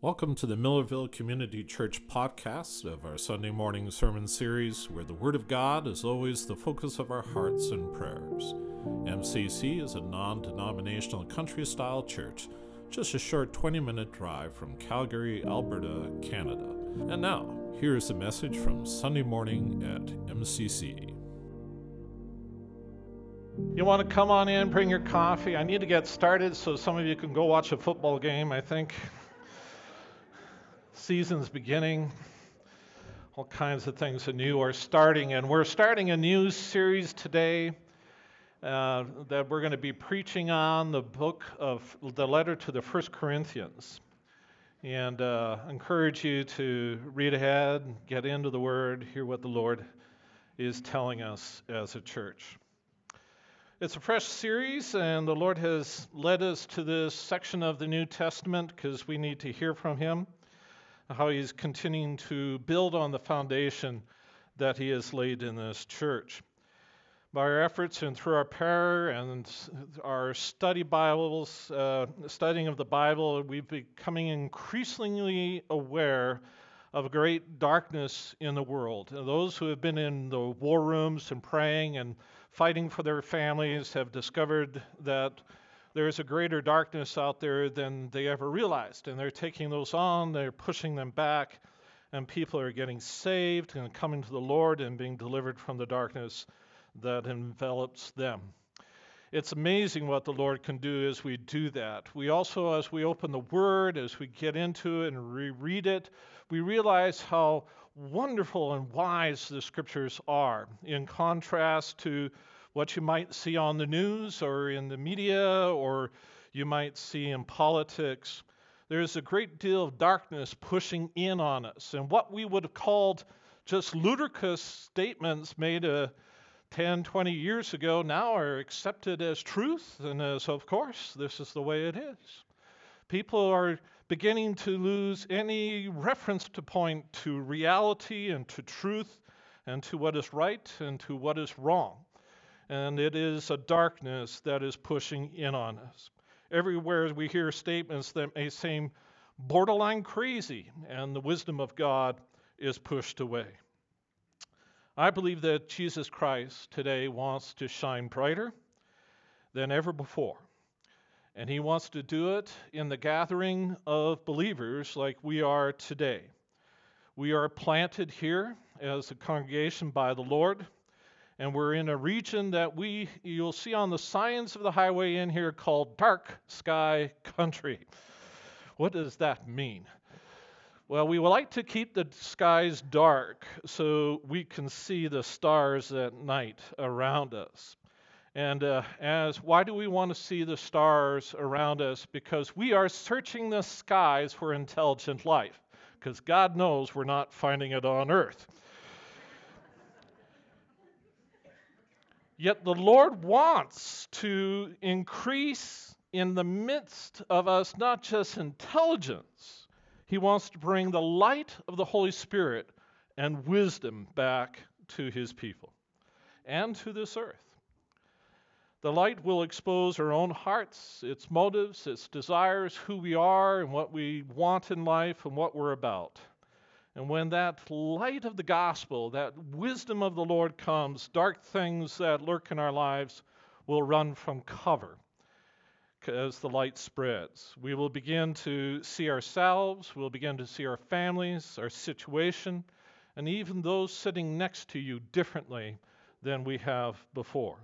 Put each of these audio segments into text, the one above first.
Welcome to the Millarville Community Church podcast of our Sunday morning sermon series, where the Word of God is always the focus of our hearts and prayers. MCC is a non denominational country style church, just a short 20 minute drive from Calgary, Alberta, Canada. And now, here is a message from Sunday morning at MCC. You want to come on in, bring your coffee. I need to get started so some of you can go watch a football game, I think season's beginning. All kinds of things anew are starting, and we're starting a new series today uh, that we're going to be preaching on the book of the letter to the First Corinthians. And uh, encourage you to read ahead, get into the Word, hear what the Lord is telling us as a church. It's a fresh series, and the Lord has led us to this section of the New Testament because we need to hear from Him how he's continuing to build on the foundation that he has laid in this church. By our efforts and through our prayer and our study Bibles, uh, studying of the Bible, we've becoming increasingly aware of great darkness in the world. Those who have been in the war rooms and praying and fighting for their families have discovered that there's a greater darkness out there than they ever realized. And they're taking those on, they're pushing them back, and people are getting saved and coming to the Lord and being delivered from the darkness that envelops them. It's amazing what the Lord can do as we do that. We also, as we open the Word, as we get into it and reread it, we realize how wonderful and wise the Scriptures are, in contrast to what you might see on the news or in the media or you might see in politics. There's a great deal of darkness pushing in on us. And what we would have called just ludicrous statements made uh, 10, 20 years ago now are accepted as truth and as, of course, this is the way it is. People are beginning to lose any reference to point to reality and to truth and to what is right and to what is wrong and it is a darkness that is pushing in on us. Everywhere we hear statements that may seem borderline crazy, and the wisdom of God is pushed away. I believe that Jesus Christ today wants to shine brighter than ever before. And he wants to do it in the gathering of believers like we are today. We are planted here as a congregation by the Lord and we're in a region that we you'll see on the signs of the highway in here called dark sky country. What does that mean? Well, we would like to keep the skies dark so we can see the stars at night around us. And uh, as why do we want to see the stars around us? Because we are searching the skies for intelligent life. Because God knows we're not finding it on Earth. Yet the Lord wants to increase in the midst of us not just intelligence, He wants to bring the light of the Holy Spirit and wisdom back to His people and to this earth. The light will expose our own hearts, its motives, its desires, who we are, and what we want in life and what we're about. And when that light of the gospel, that wisdom of the Lord comes, dark things that lurk in our lives will run from cover as the light spreads. We will begin to see ourselves, we'll begin to see our families, our situation, and even those sitting next to you differently than we have before.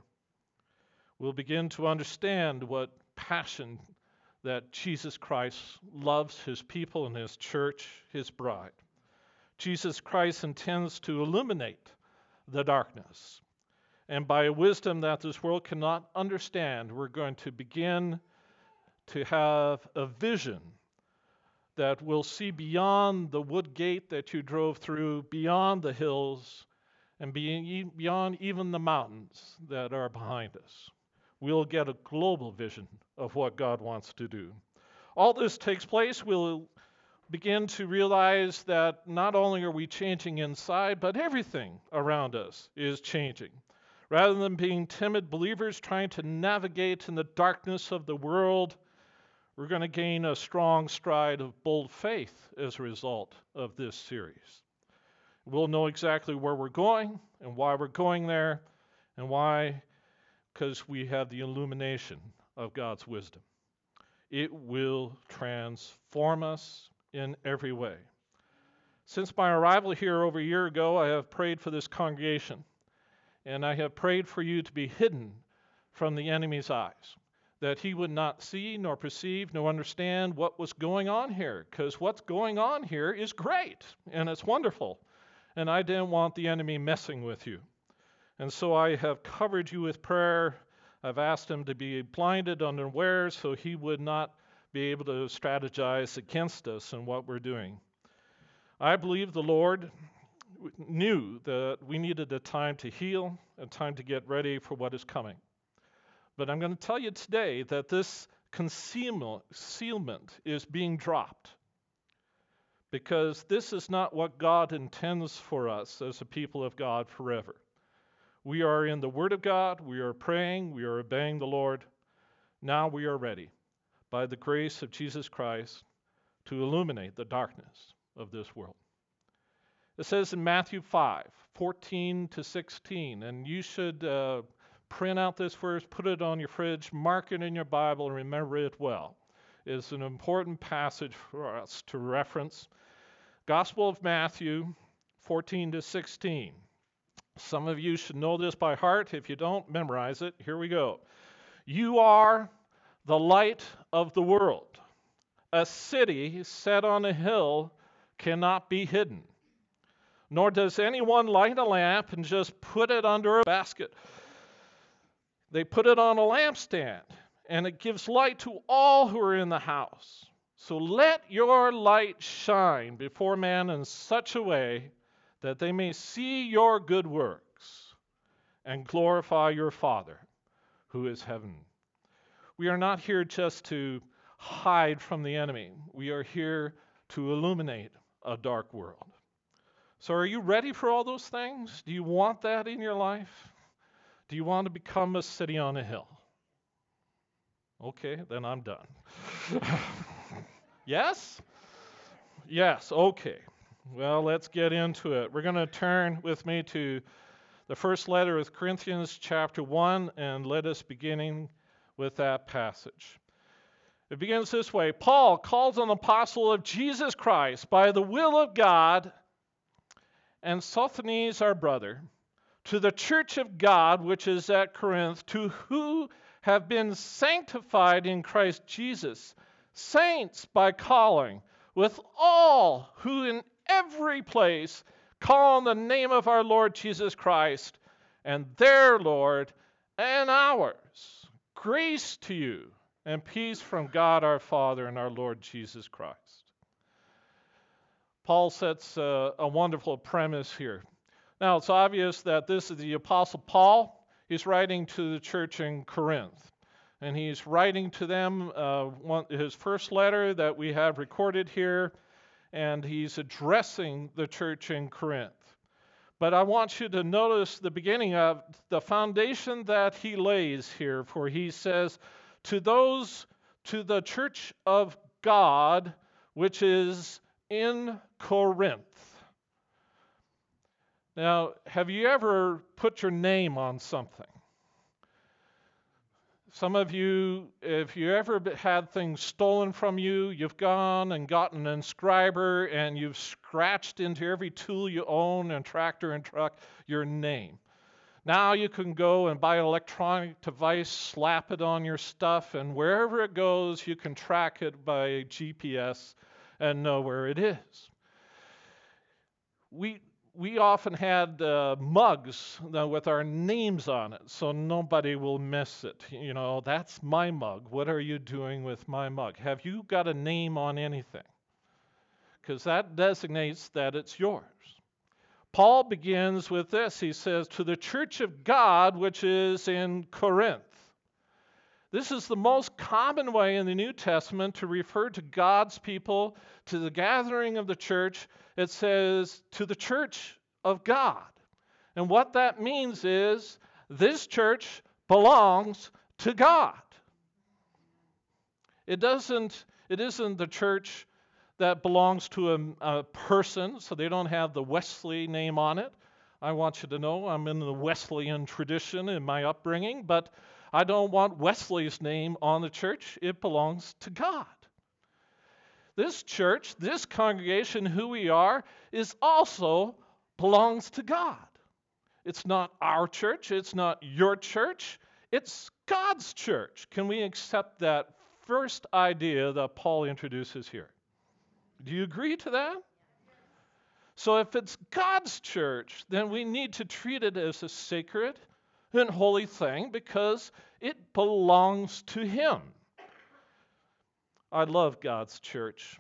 We'll begin to understand what passion that Jesus Christ loves his people and his church, his bride. Jesus Christ intends to illuminate the darkness. And by a wisdom that this world cannot understand, we're going to begin to have a vision that will see beyond the wood gate that you drove through, beyond the hills, and beyond even the mountains that are behind us. We'll get a global vision of what God wants to do. All this takes place. We'll begin to realize that not only are we changing inside, but everything around us is changing. Rather than being timid believers trying to navigate in the darkness of the world, We're going to gain a strong stride of bold faith as a result of this series. We'll know exactly where we're going and why we're going there and why, because we have the illumination of God's wisdom. It will transform us in every way. Since my arrival here over a year ago, I have prayed for this congregation, and I have prayed for you to be hidden from the enemy's eyes, that he would not see, nor perceive, nor understand what was going on here, because what's going on here is great and it's wonderful, and I didn't want the enemy messing with you. And so I have covered you with prayer. I've asked him to be blinded, unaware, so he would not be able to strategize against us and what we're doing. I believe the Lord knew that we needed a time to heal, a time to get ready for what is coming. But I'm going to tell you today that this concealment is being dropped because this is not what God intends for us as a people of God forever. We are in the Word of God, we are praying, we are obeying the Lord. Now we are ready, by the grace of Jesus Christ, to illuminate the darkness of this world. It says in Matthew 5 14 to 16, and you should uh, print out this verse, put it on your fridge, mark it in your Bible, and remember it well. It's an important passage for us to reference. Gospel of Matthew 14 to 16. Some of you should know this by heart. If you don't, memorize it. Here we go. You are the light of the world. A city set on a hill cannot be hidden. Nor does anyone light a lamp and just put it under a basket. They put it on a lampstand, and it gives light to all who are in the house. So let your light shine before man in such a way that they may see your good works and glorify your Father who is heaven. We are not here just to hide from the enemy, we are here to illuminate a dark world. So, are you ready for all those things? Do you want that in your life? Do you want to become a city on a hill? Okay, then I'm done. yes? Yes, okay. Well, let's get into it. We're going to turn with me to the first letter of Corinthians, chapter 1, and let us beginning with that passage. It begins this way Paul calls an apostle of Jesus Christ by the will of God, and Sosthenes, our brother, to the church of God which is at Corinth, to who have been sanctified in Christ Jesus, saints by calling, with all who in every place call on the name of our Lord Jesus Christ, and their Lord and ours. Grace to you and peace from God our Father and our Lord Jesus Christ. Paul sets a, a wonderful premise here. Now, it's obvious that this is the Apostle Paul. He's writing to the church in Corinth. And he's writing to them uh, one, his first letter that we have recorded here, and he's addressing the church in Corinth. But I want you to notice the beginning of the foundation that he lays here, for he says, to those, to the church of God, which is in Corinth. Now, have you ever put your name on something? Some of you, if you ever had things stolen from you, you've gone and gotten an inscriber and you've scratched into every tool you own and tractor and truck your name. Now you can go and buy an electronic device, slap it on your stuff, and wherever it goes, you can track it by GPS and know where it is. We, we often had uh, mugs uh, with our names on it so nobody will miss it. You know, that's my mug. What are you doing with my mug? Have you got a name on anything? Because that designates that it's yours. Paul begins with this. He says, To the church of God which is in Corinth. This is the most common way in the New Testament to refer to God's people, to the gathering of the church. It says, To the church of God. And what that means is this church belongs to God. It doesn't it isn't the church that belongs to a, a person, so they don't have the Wesley name on it. I want you to know I'm in the Wesleyan tradition in my upbringing, but I don't want Wesley's name on the church. It belongs to God. This church, this congregation, who we are, is also belongs to God. It's not our church, it's not your church, it's God's church. Can we accept that first idea that Paul introduces here? Do you agree to that? So, if it's God's church, then we need to treat it as a sacred and holy thing because it belongs to Him. I love God's church.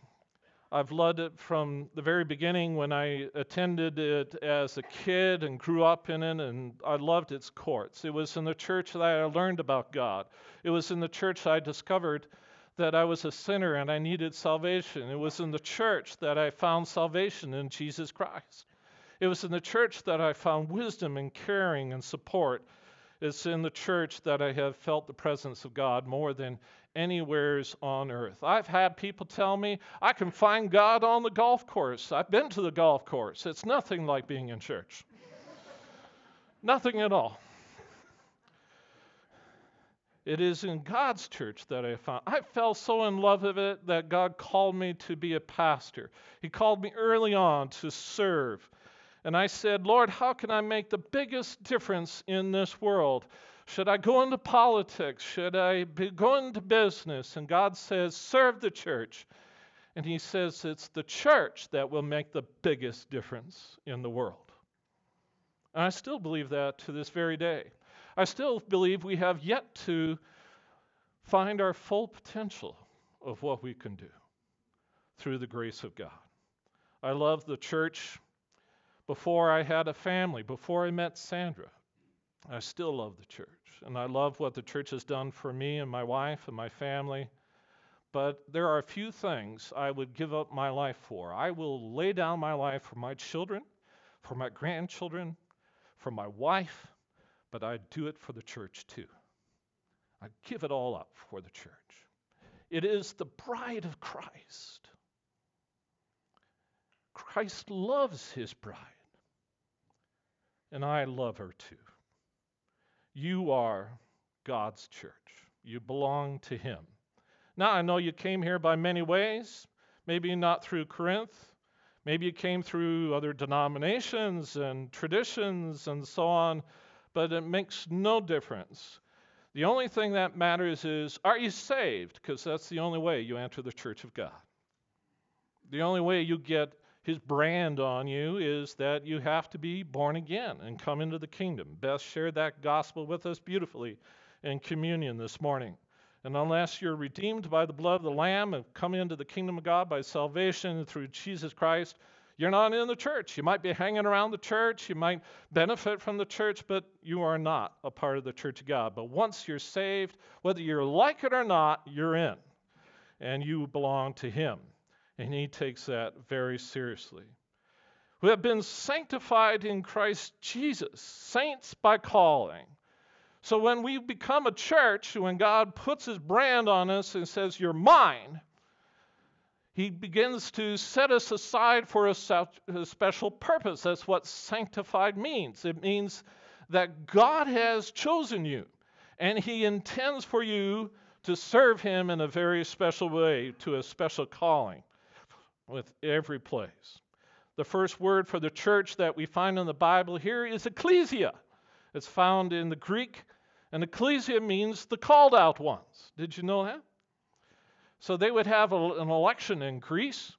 I've loved it from the very beginning when I attended it as a kid and grew up in it, and I loved its courts. It was in the church that I learned about God. It was in the church I discovered that I was a sinner and I needed salvation. It was in the church that I found salvation in Jesus Christ. It was in the church that I found wisdom and caring and support. It's in the church that I have felt the presence of God more than anywheres on earth. I've had people tell me I can find God on the golf course. I've been to the golf course. It's nothing like being in church. nothing at all. It is in God's church that I found. I fell so in love with it that God called me to be a pastor. He called me early on to serve. And I said, Lord, how can I make the biggest difference in this world? Should I go into politics? Should I be, go into business? And God says, serve the church. And He says, it's the church that will make the biggest difference in the world. And I still believe that to this very day. I still believe we have yet to find our full potential of what we can do through the grace of God. I love the church before I had a family, before I met Sandra. I still love the church, and I love what the church has done for me and my wife and my family. But there are a few things I would give up my life for. I will lay down my life for my children, for my grandchildren, for my wife, but I'd do it for the church too. I'd give it all up for the church. It is the bride of Christ. Christ loves his bride, and I love her too. You are God's church. You belong to Him. Now, I know you came here by many ways, maybe not through Corinth. Maybe you came through other denominations and traditions and so on, but it makes no difference. The only thing that matters is are you saved? Because that's the only way you enter the church of God. The only way you get his brand on you is that you have to be born again and come into the kingdom. Beth shared that gospel with us beautifully in communion this morning. And unless you're redeemed by the blood of the Lamb and come into the kingdom of God by salvation through Jesus Christ, you're not in the church. You might be hanging around the church, you might benefit from the church, but you are not a part of the church of God. But once you're saved, whether you like it or not, you're in, and you belong to Him and he takes that very seriously. We have been sanctified in Christ Jesus, saints by calling. So when we become a church, when God puts his brand on us and says, You're mine, he begins to set us aside for a, special purpose. That's what sanctified means. It means that God has chosen you, and he intends for you to serve him in a very special way, to a special calling with every place. The first word for the church that we find in the Bible here is ecclesia. It's found in the Greek, and ecclesia means the called out ones. Did you know that? So they would have a, an election in Greece,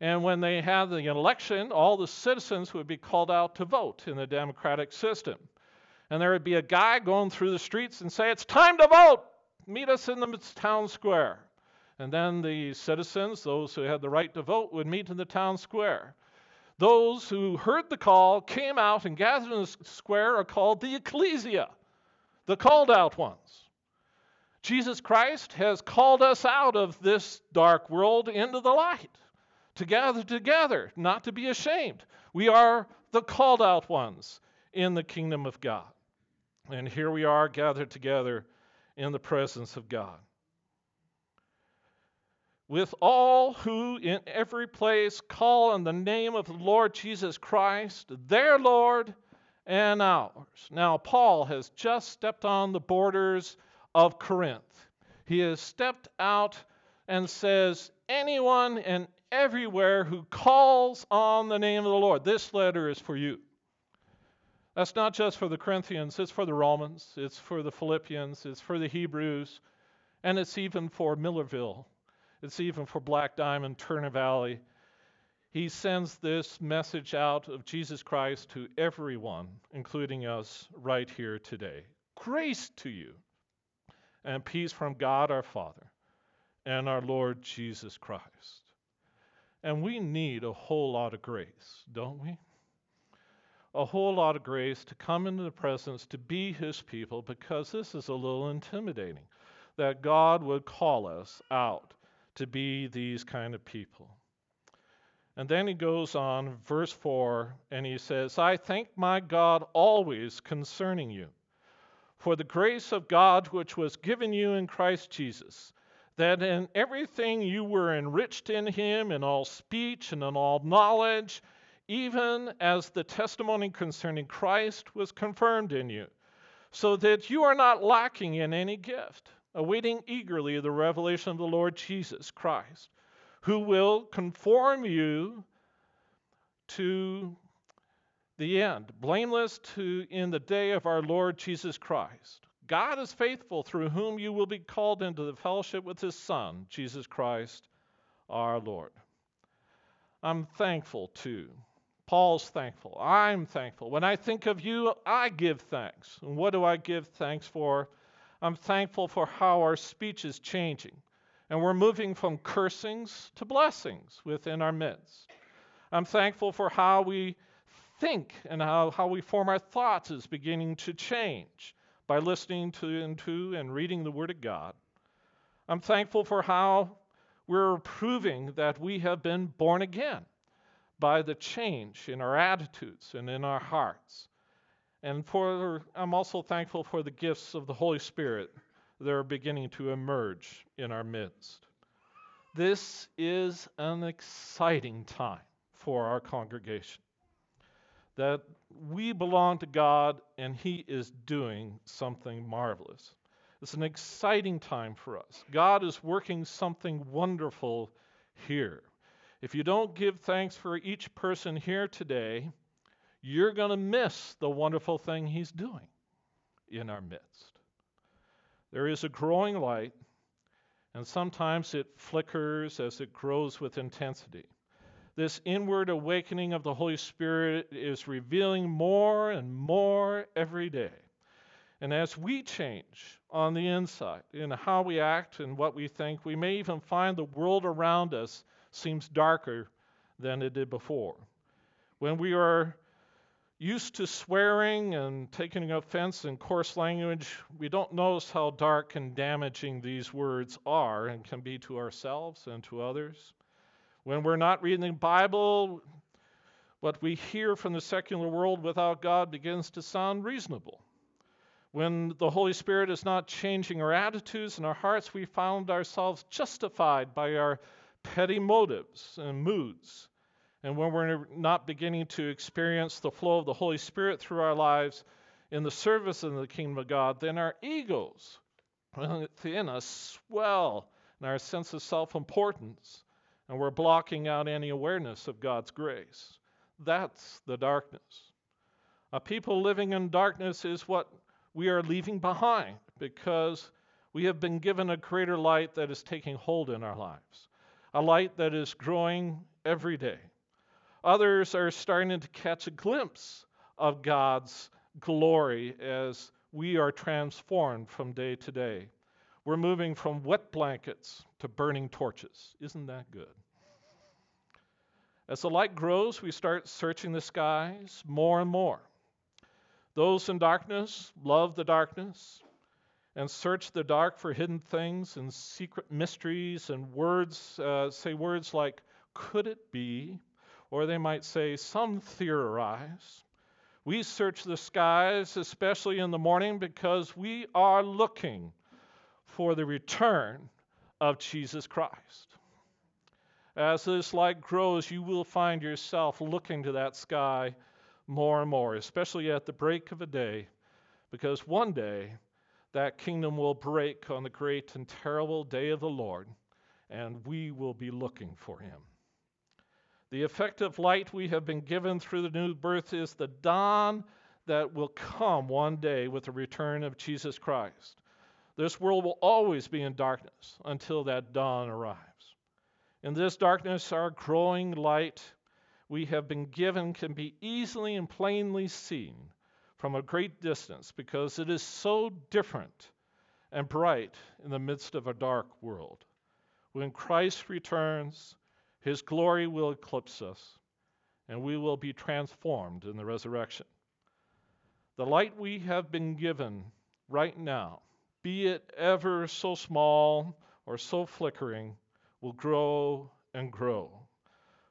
and when they had the election, all the citizens would be called out to vote in the democratic system. And there would be a guy going through the streets and say, It's time to vote! Meet us in the town square. And then the citizens, those who had the right to vote, would meet in the town square. Those who heard the call came out and gathered in the square are called the ecclesia, the called out ones. Jesus Christ has called us out of this dark world into the light, to gather together, not to be ashamed. We are the called out ones in the kingdom of God. And here we are gathered together in the presence of God. With all who in every place call on the name of the Lord Jesus Christ, their Lord and ours. Now, Paul has just stepped on the borders of Corinth. He has stepped out and says, Anyone and everywhere who calls on the name of the Lord, this letter is for you. That's not just for the Corinthians, it's for the Romans, it's for the Philippians, it's for the Hebrews, and it's even for Millarville it's even for Black Diamond, Turner Valley. He sends this message out of Jesus Christ to everyone, including us right here today. Grace to you and peace from God our Father and our Lord Jesus Christ. And we need a whole lot of grace, don't we? A whole lot of grace to come into the presence, to be His people, because this is a little intimidating that God would call us out to be these kind of people. And then he goes on, verse 4, and he says, I thank my God always concerning you, for the grace of God which was given you in Christ Jesus, that in everything you were enriched in him, in all speech and in all knowledge, even as the testimony concerning Christ was confirmed in you, so that you are not lacking in any gift awaiting eagerly the revelation of the Lord Jesus Christ, who will conform you to the end, blameless to in the day of our Lord Jesus Christ. God is faithful, through whom you will be called into the fellowship with his Son, Jesus Christ our Lord. I'm thankful too. Paul's thankful. I'm thankful. When I think of you, I give thanks. And what do I give thanks for? I'm thankful for how our speech is changing. And we're moving from cursings to blessings within our midst. I'm thankful for how we think and how, how we form our thoughts is beginning to change by listening to into and reading the Word of God. I'm thankful for how we're proving that we have been born again by the change in our attitudes and in our hearts. And for, I'm also thankful for the gifts of the Holy Spirit that are beginning to emerge in our midst. This is an exciting time for our congregation. That we belong to God and He is doing something marvelous. It's an exciting time for us. God is working something wonderful here. If you don't give thanks for each person here today, you're going to miss the wonderful thing He's doing in our midst. There is a growing light, and sometimes it flickers as it grows with intensity. This inward awakening of the Holy Spirit is revealing more and more every day. And as we change on the inside in how we act and what we think, we may even find the world around us seems darker than it did before. When we are used to swearing and taking offense in coarse language, we don't notice how dark and damaging these words are and can be to ourselves and to others. When we're not reading the Bible, what we hear from the secular world without God begins to sound reasonable. When the Holy Spirit is not changing our attitudes and our hearts, we found ourselves justified by our petty motives and moods and when we're not beginning to experience the flow of the Holy Spirit through our lives in the service of the kingdom of God, then our egos within us swell and our sense of self importance, and we're blocking out any awareness of God's grace. That's the darkness. A people living in darkness is what we are leaving behind because we have been given a greater light that is taking hold in our lives, a light that is growing every day. Others are starting to catch a glimpse of God's glory as we are transformed from day to day. We're moving from wet blankets to burning torches. Isn't that good? As the light grows, we start searching the skies more and more. Those in darkness love the darkness and search the dark for hidden things and secret mysteries and words, uh, say words like, could it be? Or they might say, some theorize. We search the skies, especially in the morning, because we are looking for the return of Jesus Christ. As this light grows, you will find yourself looking to that sky more and more, especially at the break of a day, because one day that kingdom will break on the great and terrible day of the Lord, and we will be looking for him. The effective light we have been given through the new birth is the dawn that will come one day with the return of Jesus Christ. This world will always be in darkness until that dawn arrives. In this darkness, our growing light we have been given can be easily and plainly seen from a great distance because it is so different and bright in the midst of a dark world. When Christ returns, his glory will eclipse us, and we will be transformed in the resurrection. The light we have been given right now, be it ever so small or so flickering, will grow and grow.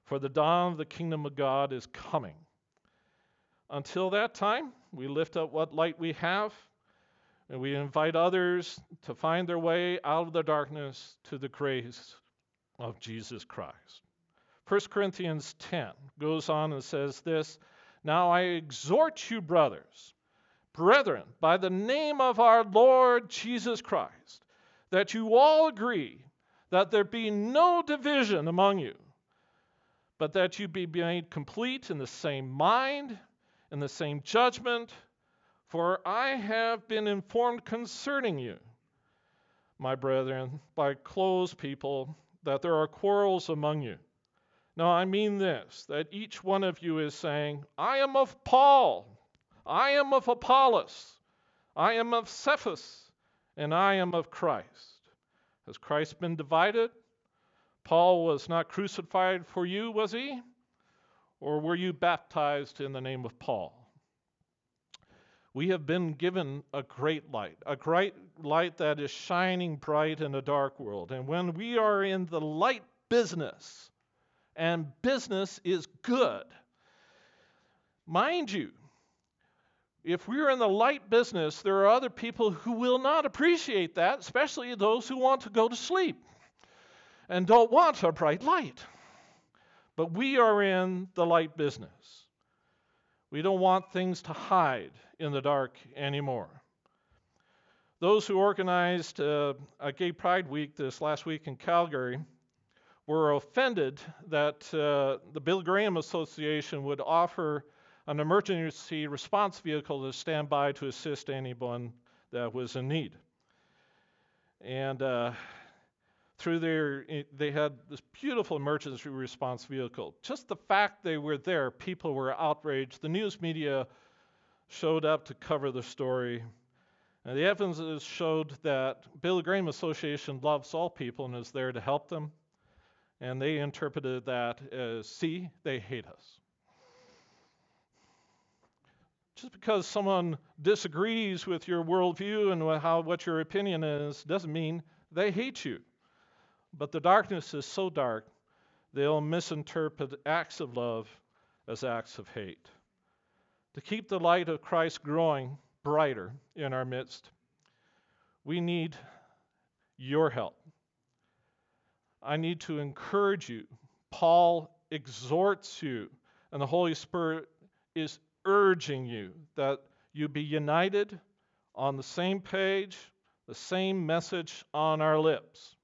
For the dawn of the kingdom of God is coming. Until that time, we lift up what light we have, and we invite others to find their way out of the darkness to the grace of Jesus Christ. 1 Corinthians 10 goes on and says this Now I exhort you, brothers, brethren, by the name of our Lord Jesus Christ, that you all agree, that there be no division among you, but that you be made complete in the same mind, in the same judgment. For I have been informed concerning you, my brethren, by Chloe's people, that there are quarrels among you. Now, I mean this that each one of you is saying, I am of Paul, I am of Apollos, I am of Cephas, and I am of Christ. Has Christ been divided? Paul was not crucified for you, was he? Or were you baptized in the name of Paul? We have been given a great light, a great light that is shining bright in a dark world. And when we are in the light business, and business is good, mind you, if we're in the light business, there are other people who will not appreciate that, especially those who want to go to sleep and don't want a bright light. But we are in the light business. We don't want things to hide in the dark anymore. Those who organized uh, a Gay Pride Week this last week in Calgary were offended that uh, the Bill Graham Association would offer an emergency response vehicle to stand by to assist anyone that was in need. And uh, through their, they had this beautiful emergency response vehicle. Just the fact they were there, people were outraged. The news media showed up to cover the story. And the evidence showed that Bill Graham Association loves all people and is there to help them. And they interpreted that as, see, they hate us. Just because someone disagrees with your worldview and how, what your opinion is doesn't mean they hate you. But the darkness is so dark, they'll misinterpret acts of love as acts of hate to keep the light of Christ growing brighter in our midst, we need your help. I need to encourage you. Paul exhorts you, and the Holy Spirit is urging you that you be united on the same page, the same message on our lips.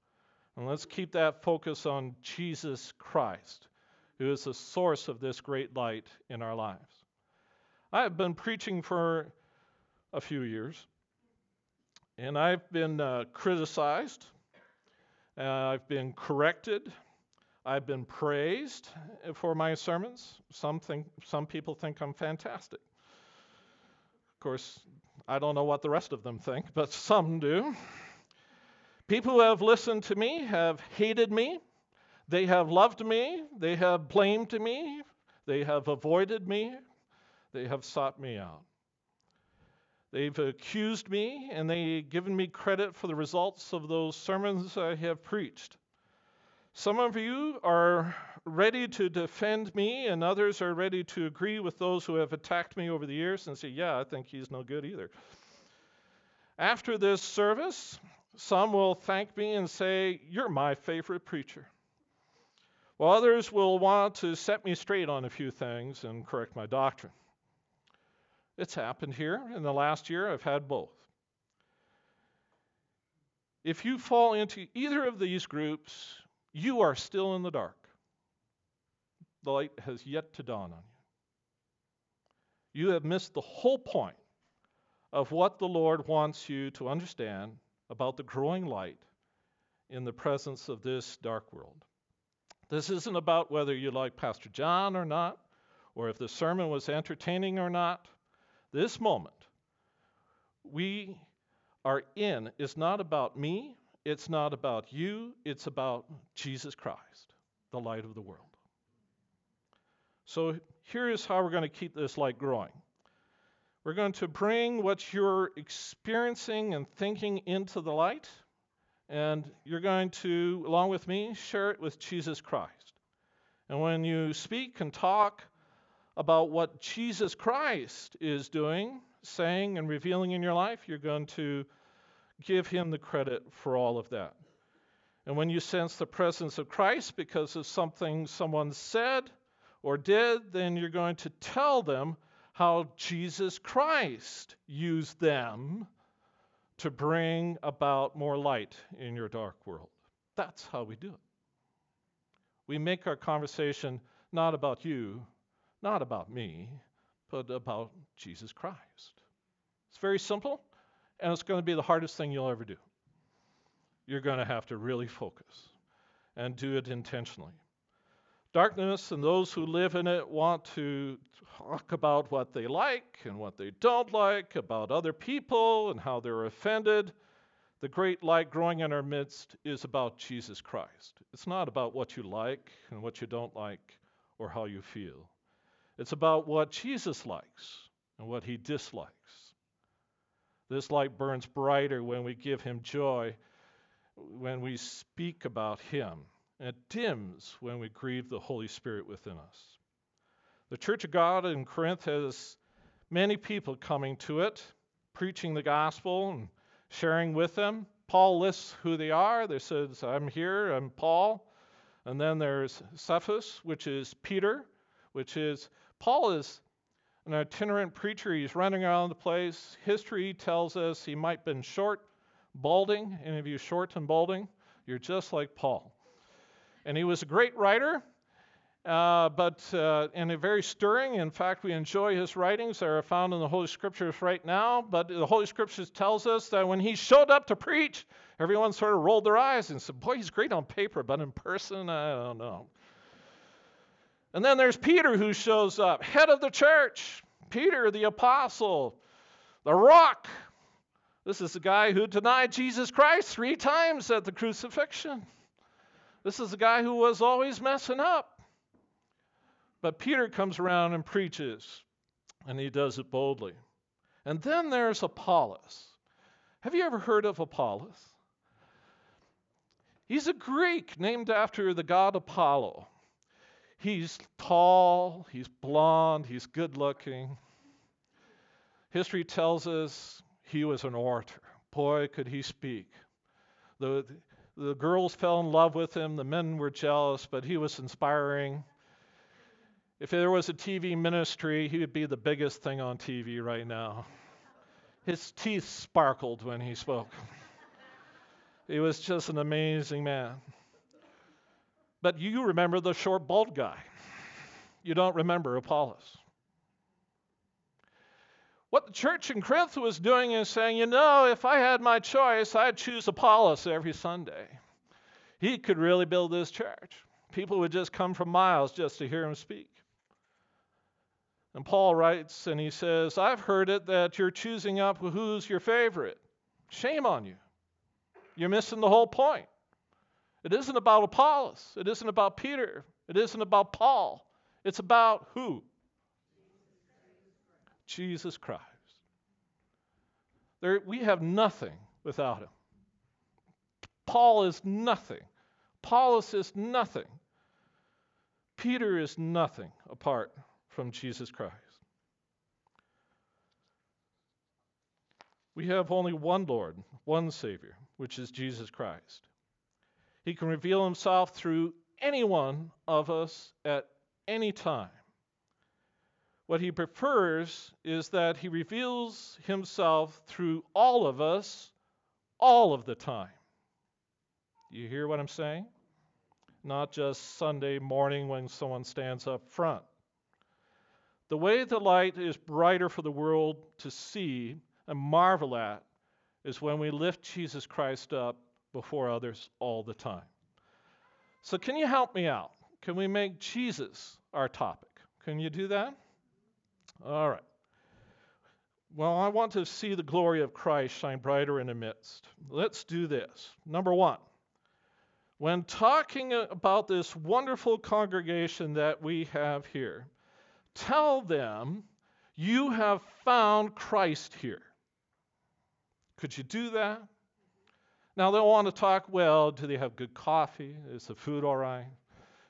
And let's keep that focus on Jesus Christ, who is the source of this great light in our lives. I have been preaching for a few years, and I've been uh, criticized, Uh, I've been corrected, I've been praised for my sermons. Some think, some people think I'm fantastic. Of course, I don't know what the rest of them think, but some do. People who have listened to me have hated me. They have loved me. They have blamed me. They have avoided me. They have sought me out. They've accused me and they've given me credit for the results of those sermons I have preached. Some of you are ready to defend me, and others are ready to agree with those who have attacked me over the years and say, Yeah, I think he's no good either. After this service, some will thank me and say, You're my favorite preacher. while others will want to set me straight on a few things and correct my doctrine. It's happened here. In the last year, I've had both. If you fall into either of these groups, you are still in the dark. The light has yet to dawn on you. You have missed the whole point of what the Lord wants you to understand about the growing light in the presence of this dark world. This isn't about whether you like Pastor John or not, or if the sermon was entertaining or not. This moment we are in is not about me, it's not about you, it's about Jesus Christ, the light of the world. So here is how we're going to keep this light growing. We're going to bring what you're experiencing and thinking into the light and you're going to, along with me, share it with Jesus Christ. And when you speak and talk about what Jesus Christ is doing, saying, and revealing in your life, you're going to give him the credit for all of that. And when you sense the presence of Christ because of something someone said or did, then you're going to tell them how Jesus Christ used them to bring about more light in your dark world. That's how we do it. We make our conversation not about you, not about me, but about Jesus Christ. It's very simple, and it's going to be the hardest thing you'll ever do. You're going to have to really focus and do it intentionally. Darkness and those who live in it want to talk about what they like and what they don't like, about other people and how they're offended. The great light growing in our midst is about Jesus Christ. It's not about what you like and what you don't like or how you feel. It's about what Jesus likes and what he dislikes. This light burns brighter when we give him joy, when we speak about him it dims when we grieve the Holy Spirit within us. The Church of God in Corinth has many people coming to it, preaching the gospel and sharing with them. Paul lists who they are. They says, I'm here, I'm Paul. And then there's Cephas, which is Peter, which is Paul is an itinerant preacher. He's running around the place. History tells us he might have been short, balding. Any of you short and balding? You're just like Paul. And he was a great writer, uh, but uh, and a very stirring. In fact, we enjoy his writings that are found in the Holy Scriptures right now. But the Holy Scriptures tells us that when he showed up to preach, everyone sort of rolled their eyes and said, "Boy, he's great on paper, but in person, I don't know." And then there's Peter who shows up, head of the church. Peter, the apostle, the rock. This is the guy who denied Jesus Christ three times at the crucifixion. This is the guy who was always messing up. But Peter comes around and preaches, and he does it boldly. And then there's Apollos. Have you ever heard of Apollos? He's a Greek named after the god Apollo. He's tall, he's blond, he's good looking. History tells us he was an orator. Boy, could he speak. The, the girls fell in love with him, the men were jealous, but he was inspiring. If there was a TV ministry, he would be the biggest thing on TV right now. His teeth sparkled when he spoke. he was just an amazing man. But you remember the short, bald guy. You don't remember Apollos. What the church in Corinth was doing is saying, you know, if I had my choice, I'd choose Apollos every Sunday. He could really build this church. People would just come from miles just to hear him speak. And Paul writes and he says, I've heard it that you're choosing up who's your favorite. Shame on you. You're missing the whole point. It isn't about Apollos. It isn't about Peter. It isn't about Paul. It's about who? Jesus Christ. There, we have nothing without him. Paul is nothing. Apollos is nothing. Peter is nothing apart from Jesus Christ. We have only one Lord, one Savior, which is Jesus Christ. He can reveal himself through any one of us at any time. What he prefers is that he reveals himself through all of us all of the time. You hear what I'm saying? Not just Sunday morning when someone stands up front. The way the light is brighter for the world to see and marvel at is when we lift Jesus Christ up before others all the time. So, can you help me out? Can we make Jesus our topic? Can you do that? All right. Well, I want to see the glory of Christ shine brighter in the midst. Let's do this. Number one, when talking about this wonderful congregation that we have here, tell them you have found Christ here. Could you do that? Now, they'll want to talk well, do they have good coffee? Is the food all right?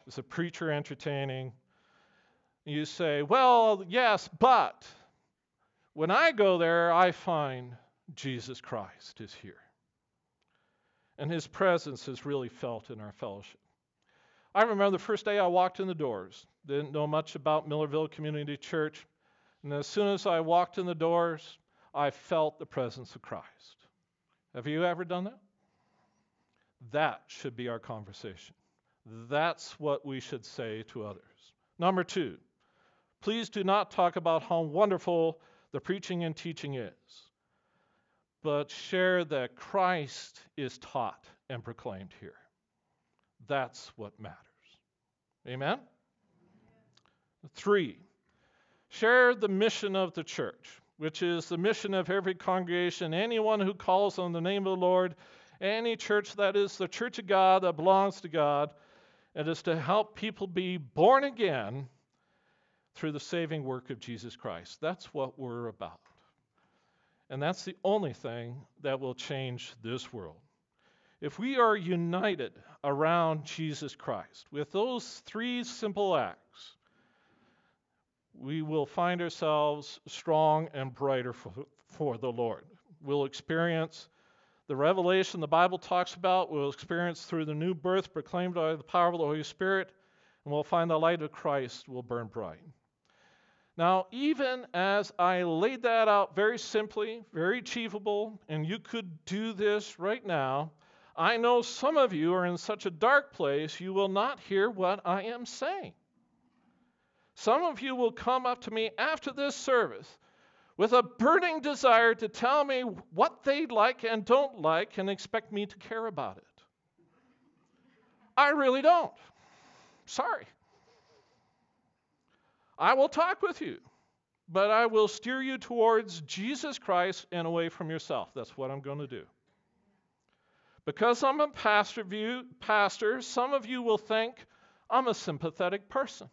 Is the preacher entertaining? You say, well, yes, but when I go there, I find Jesus Christ is here. And his presence is really felt in our fellowship. I remember the first day I walked in the doors, didn't know much about Millarville Community Church. And as soon as I walked in the doors, I felt the presence of Christ. Have you ever done that? That should be our conversation. That's what we should say to others. Number two, please do not talk about how wonderful the preaching and teaching is, but share that Christ is taught and proclaimed here. That's what matters. Amen? Three, share the mission of the church, which is the mission of every congregation, anyone who calls on the name of the Lord any church that is the church of God that belongs to God. It is to help people be born again through the saving work of Jesus Christ. That's what we're about. And that's the only thing that will change this world. If we are united around Jesus Christ with those three simple acts, we will find ourselves strong and brighter for, for the Lord. We'll experience the revelation the Bible talks about we'll experience through the new birth proclaimed by the power of the Holy Spirit, and we'll find the light of Christ will burn bright. Now, even as I laid that out very simply, very achievable, and you could do this right now, I know some of you are in such a dark place you will not hear what I am saying. Some of you will come up to me after this service with a burning desire to tell me what they like and don't like and expect me to care about it. I really don't. Sorry. I will talk with you, but I will steer you towards Jesus Christ and away from yourself. That's what I'm going to do. Because I'm a pastor, view, pastor, some of you will think I'm a sympathetic person.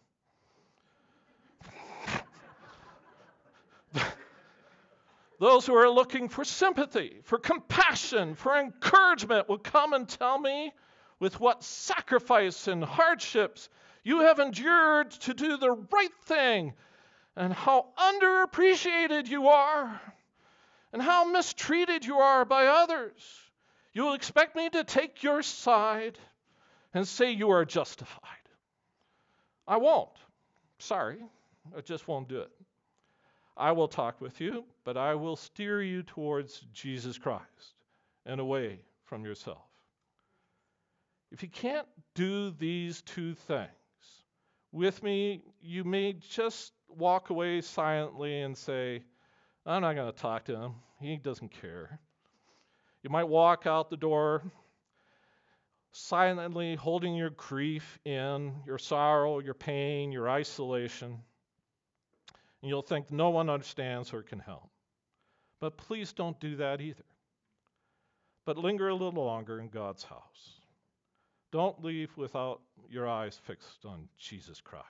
Those who are looking for sympathy, for compassion, for encouragement will come and tell me with what sacrifice and hardships you have endured to do the right thing, and how underappreciated you are, and how mistreated you are by others. You will expect me to take your side and say you are justified. I won't. Sorry, I just won't do it. I will talk with you, but I will steer you towards Jesus Christ and away from yourself. If you can't do these two things with me, you may just walk away silently and say, I'm not going to talk to him. He doesn't care. You might walk out the door silently holding your grief in, your sorrow, your pain, your isolation and you'll think no one understands or can help. But please don't do that either. But linger a little longer in God's house. Don't leave without your eyes fixed on Jesus Christ.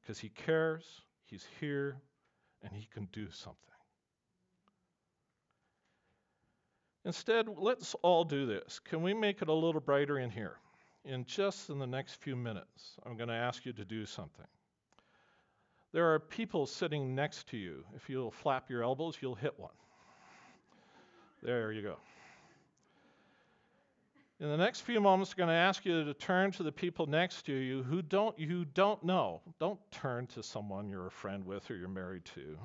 Because He cares, He's here, and He can do something. Instead, let's all do this. Can we make it a little brighter in here? In just in the next few minutes, I'm going to ask you to do something. There are people sitting next to you. If you'll flap your elbows, you'll hit one. There you go. In the next few moments, I'm going to ask you to turn to the people next to you who don't you don't know. Don't turn to someone you're a friend with or you're married to.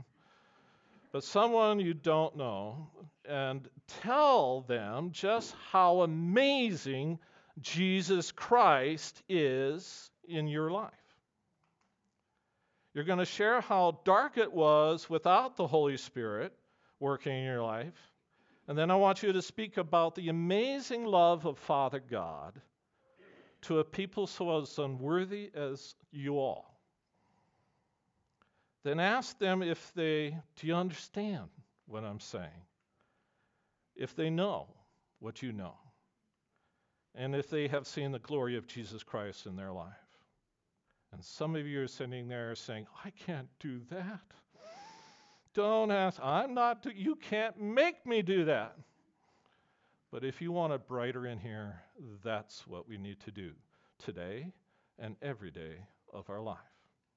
But someone you don't know and tell them just how amazing Jesus Christ is in your life. You're going to share how dark it was without the Holy Spirit working in your life and then I want you to speak about the amazing love of Father God to a people so as unworthy as you all. Then ask them if they, do you understand what I'm saying? If they know what you know, and if they have seen the glory of Jesus Christ in their life. And some of you are sitting there saying, I can't do that. Don't ask. I'm not, you can't make me do that. But if you want it brighter in here, that's what we need to do today and every day of our life.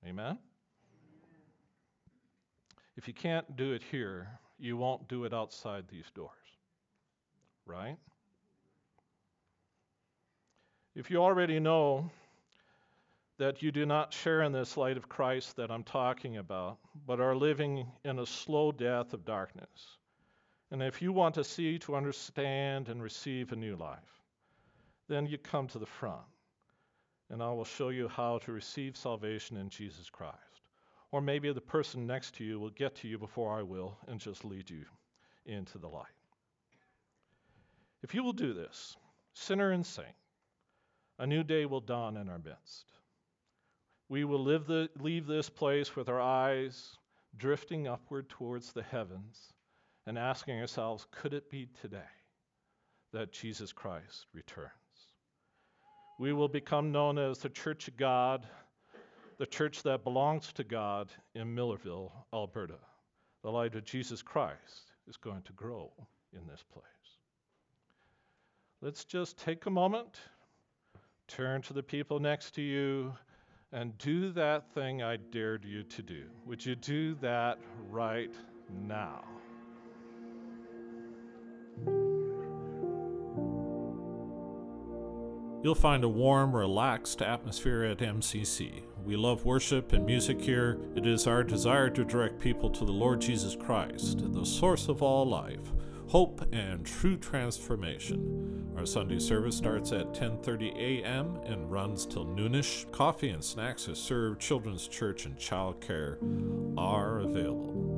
Amen? If you can't do it here, you won't do it outside these doors. Right? If you already know that you do not share in this light of Christ that I'm talking about, but are living in a slow death of darkness. And if you want to see, to understand, and receive a new life, then you come to the front, and I will show you how to receive salvation in Jesus Christ. Or maybe the person next to you will get to you before I will and just lead you into the light. If you will do this, sinner and saint, a new day will dawn in our midst. We will the, leave this place with our eyes drifting upward towards the heavens and asking ourselves, could it be today that Jesus Christ returns? We will become known as the Church of God, the church that belongs to God in Millarville, Alberta. The light of Jesus Christ is going to grow in this place. Let's just take a moment, turn to the people next to you and do that thing I dared you to do. Would you do that right now? You'll find a warm, relaxed atmosphere at MCC. We love worship and music here. It is our desire to direct people to the Lord Jesus Christ, the source of all life, hope, and true transformation. Our Sunday service starts at 10:30 a.m. and runs till noonish. Coffee and snacks are served. Children's church and child care are available.